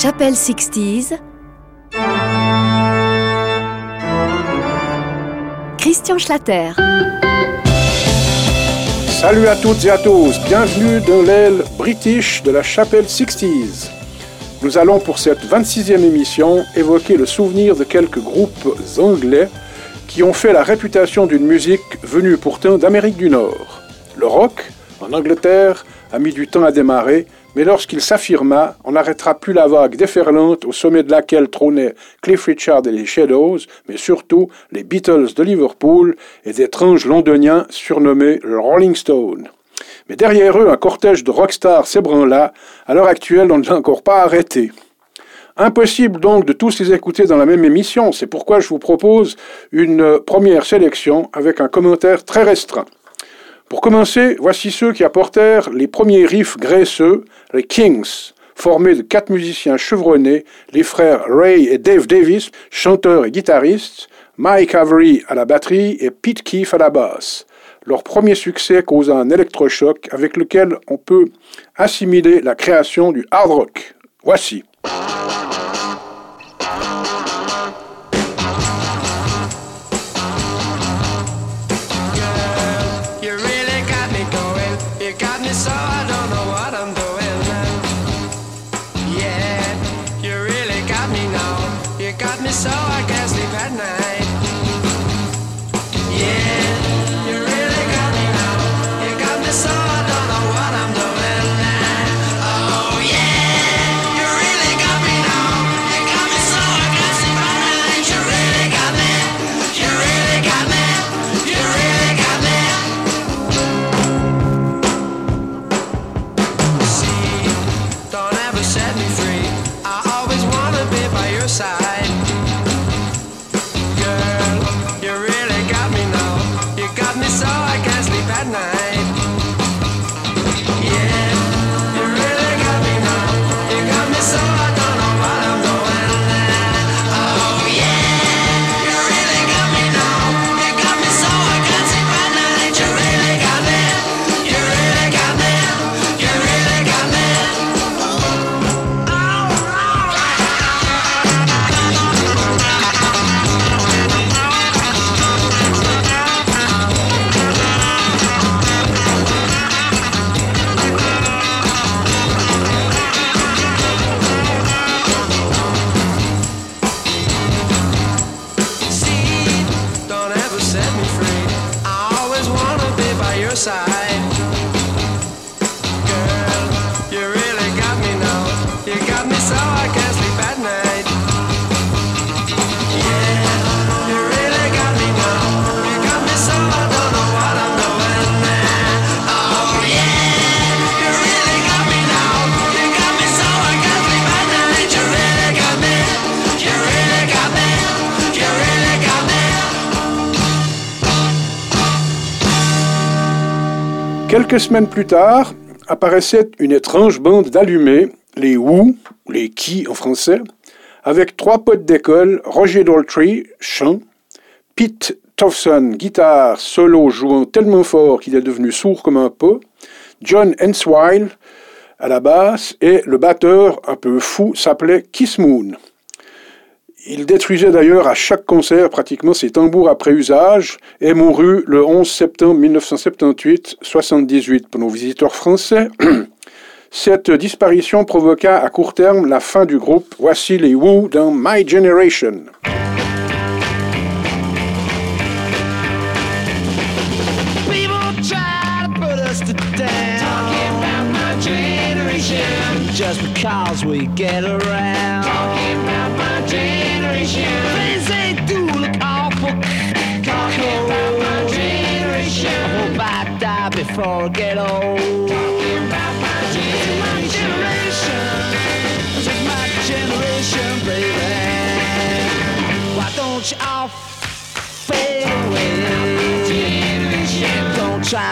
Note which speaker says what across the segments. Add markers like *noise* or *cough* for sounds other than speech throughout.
Speaker 1: Chapelle 60s. Christian Schlatter.
Speaker 2: Salut à toutes et à tous, bienvenue dans l'aile british de la Chapelle 60s. Nous allons pour cette 26e émission évoquer le souvenir de quelques groupes anglais qui ont fait la réputation d'une musique venue pourtant d'Amérique du Nord. Le rock, en Angleterre, a mis du temps à démarrer, mais lorsqu'il s'affirma, on n'arrêtera plus la vague déferlante au sommet de laquelle trônaient Cliff Richard et les Shadows, mais surtout les Beatles de Liverpool et d'étranges londoniens surnommés le Rolling Stone. Mais derrière eux, un cortège de rockstars s'ébranla. À l'heure actuelle, on ne l'a encore pas arrêté. Impossible donc de tous les écouter dans la même émission, c'est pourquoi je vous propose une première sélection avec un commentaire très restreint. Pour commencer, voici ceux qui apportèrent les premiers riffs graisseux, les Kings, formés de quatre musiciens chevronnés, les frères Ray et Dave Davis, chanteurs et guitaristes, Mike Avery à la batterie et Pete Keefe à la basse. Leur premier succès causa un électrochoc avec lequel on peut assimiler la création du hard rock. Voici. Quelques semaines plus tard, apparaissait une étrange bande d'allumés, les Who, les Qui en français, avec trois potes d'école, Roger Daltrey, chant, Pete Towson, guitare solo jouant tellement fort qu'il est devenu sourd comme un pot, John Henswile à la basse et le batteur un peu fou s'appelait Kiss Moon. Il détruisait d'ailleurs à chaque concert pratiquement ses tambours après usage et mourut le 11 septembre 1978, 78 pour nos visiteurs français. *clears throat* Cette disparition provoqua à court terme la fin du groupe. Voici les Who dans My Generation. just because we get around.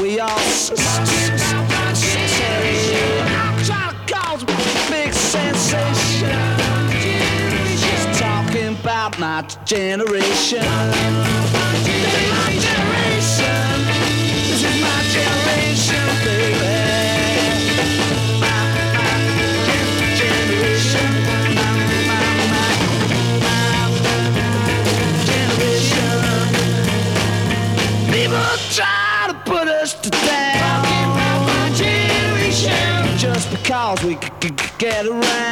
Speaker 3: we all Child big sensation Just talking about my generation. get around.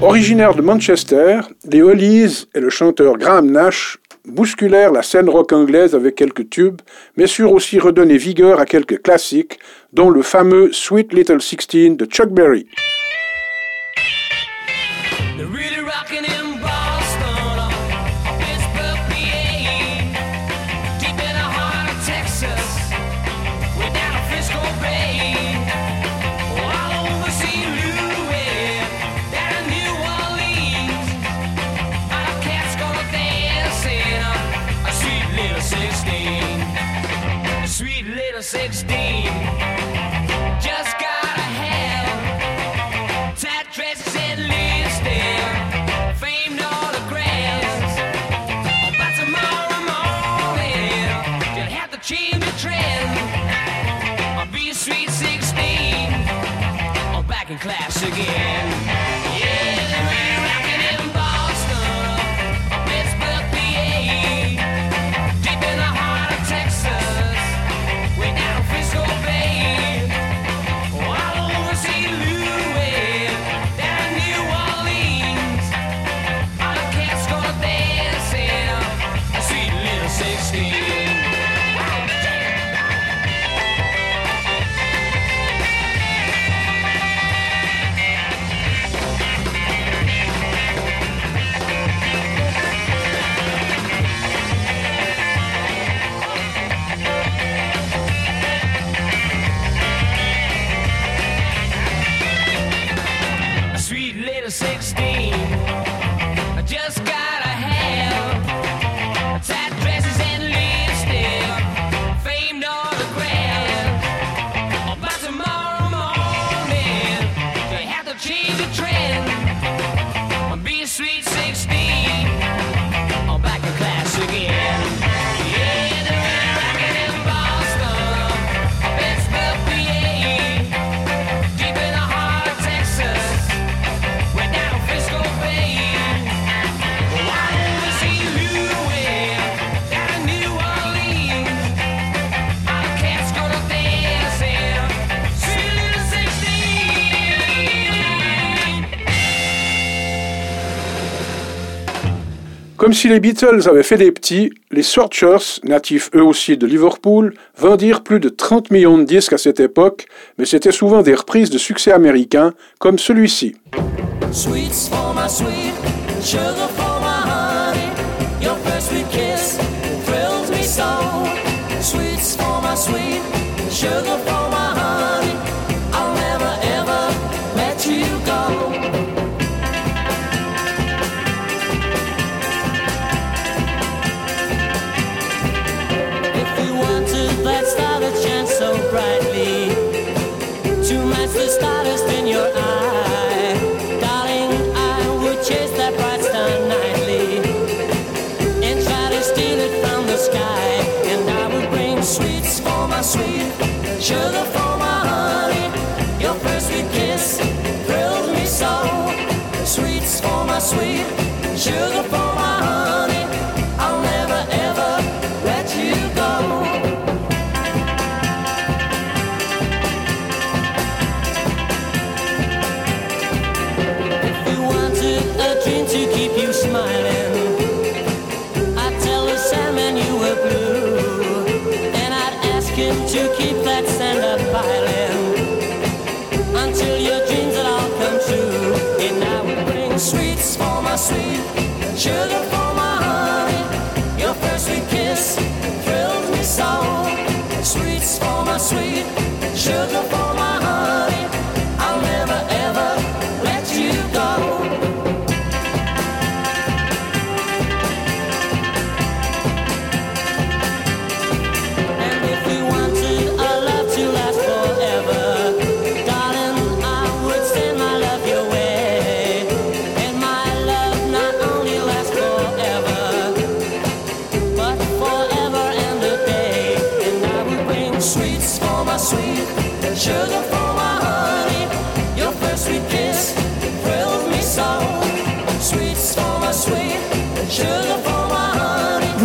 Speaker 2: Originaire de Manchester, les Hollies et le chanteur Graham Nash bousculèrent la scène rock anglaise avec quelques tubes, mais surent aussi redonner vigueur à quelques classiques, dont le fameux Sweet Little Sixteen de Chuck Berry.
Speaker 4: 16.
Speaker 2: Comme si les Beatles avaient fait des petits, les Searchers, natifs eux aussi de Liverpool, vendirent plus de 30 millions de disques à cette époque, mais c'était souvent des reprises de succès américains, comme celui-ci.
Speaker 5: Sugar for my honey. Your first sweet kiss
Speaker 4: thrilled me so. Sweets for my sweet,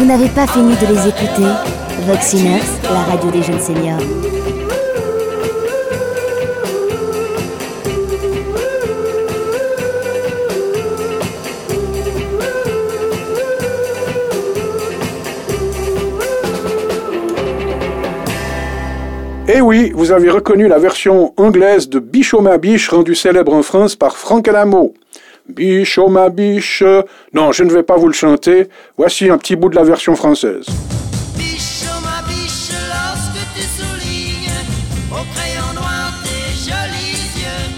Speaker 1: Vous n'avez pas fini de les écouter Voxiners, la radio des jeunes seniors.
Speaker 2: Eh oui, vous avez reconnu la version anglaise de Bichot ma biche rendue célèbre en France par Franck Alamo. Bichot ma biche. Non, je ne vais pas vous le chanter. Voici un petit bout de la version française.
Speaker 6: Biche, oh ma biche, lorsque tu soulignes au crayon noir tes jolis yeux.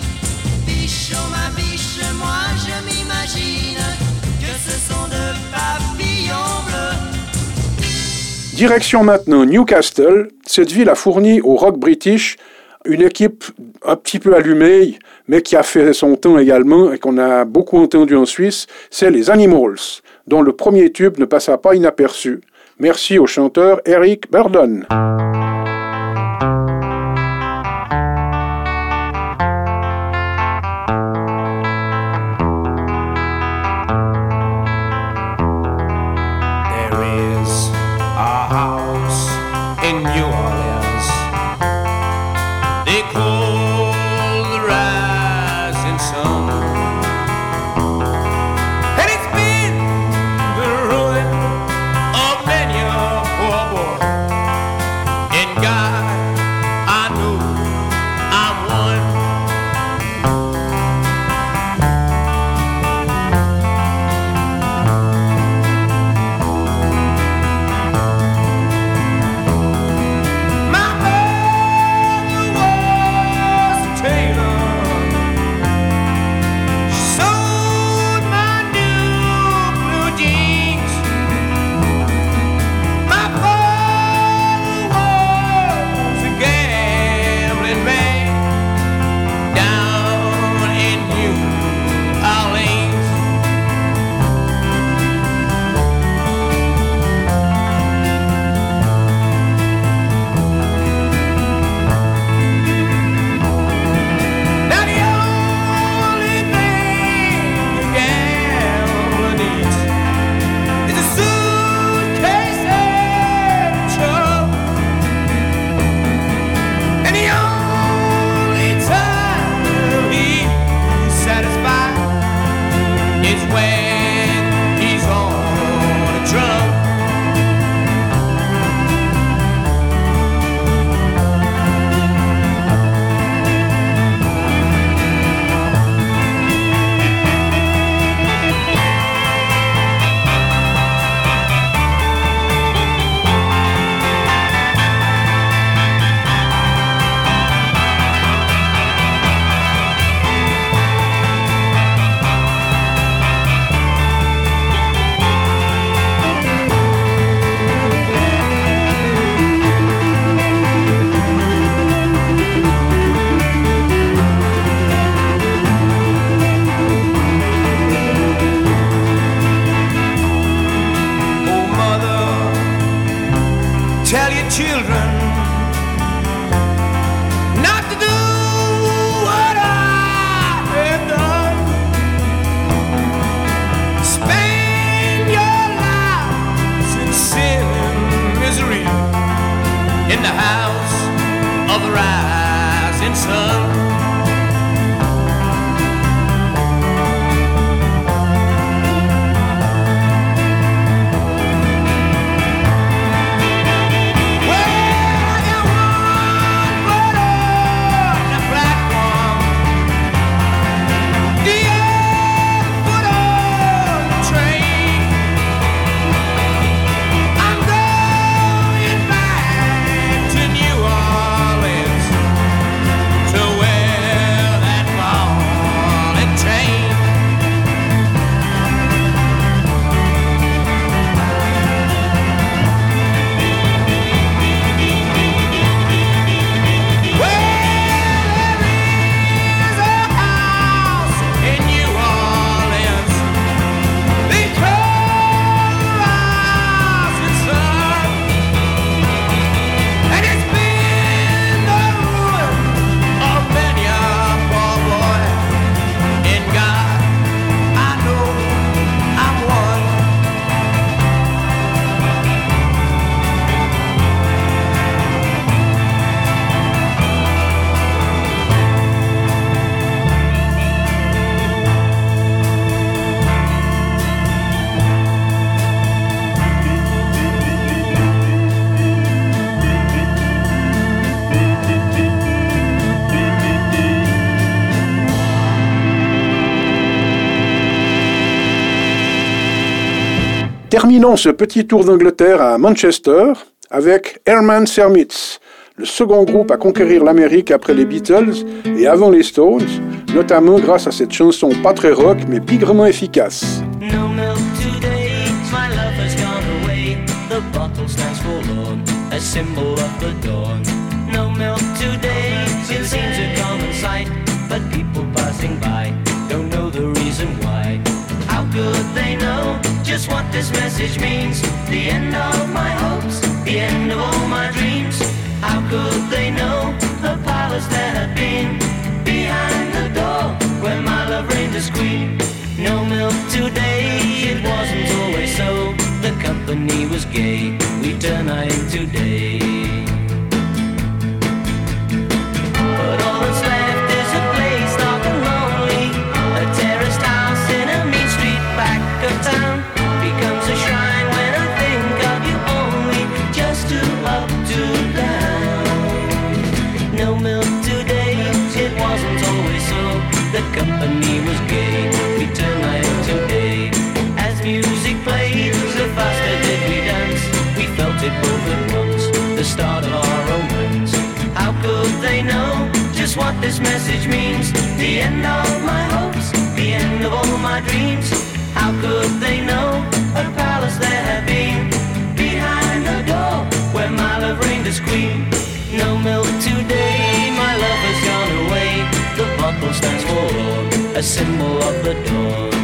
Speaker 6: Biche, oh ma biche, moi je m'imagine que ce sont de papillons bleus.
Speaker 2: Direction maintenant Newcastle. Cette ville a fourni au rock british une équipe un petit peu allumée, mais qui a fait son temps également et qu'on a beaucoup entendu en Suisse, c'est les Animals, dont le premier tube ne passa pas inaperçu. Merci au chanteur Eric Burdon. Terminons ce petit tour d'Angleterre à Manchester avec Herman Sermitz, le second groupe à conquérir l'Amérique après les Beatles et avant les Stones, notamment grâce à cette chanson pas très rock mais bigrement efficace.
Speaker 4: Just what this message means? The end of my hopes, the end of all my dreams. How could they know the palace that had been behind the door where my love reigned as queen? No milk today, it wasn't always so. The company was gay, we turn night into day. What this message means? The end of my hopes, the end of all my dreams. How could they know a palace there had been behind the door where my love reigned as queen? No milk today, my love has gone away. The bottle stands for a symbol of the dawn.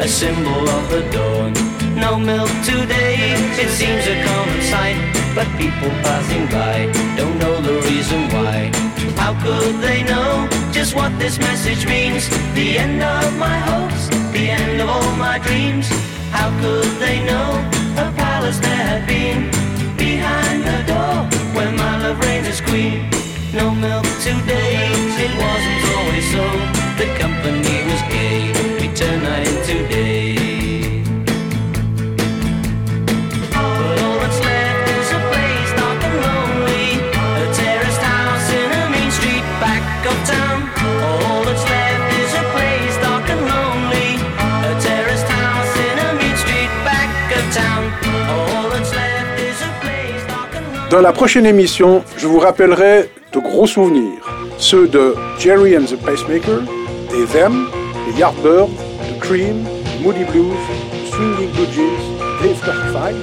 Speaker 4: A symbol of the dawn. No milk today, it seems a common sight. But people passing by don't know the reason why. How could they know just what this message means? The end of my hopes, the end of all my dreams. How could they know a palace there had been behind the door where my love reigns as queen? No milk today, it wasn't always so. The company was gay,
Speaker 2: Dans la prochaine émission, je vous rappellerai de gros souvenirs, ceux de Jerry and the Pacemaker, des Them, des Yardbirds, Cream, Moody Blues, Swinging Bluejeans, Dave Clark Five,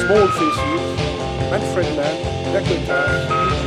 Speaker 2: Small Faces, Manfred Mann, Dakota,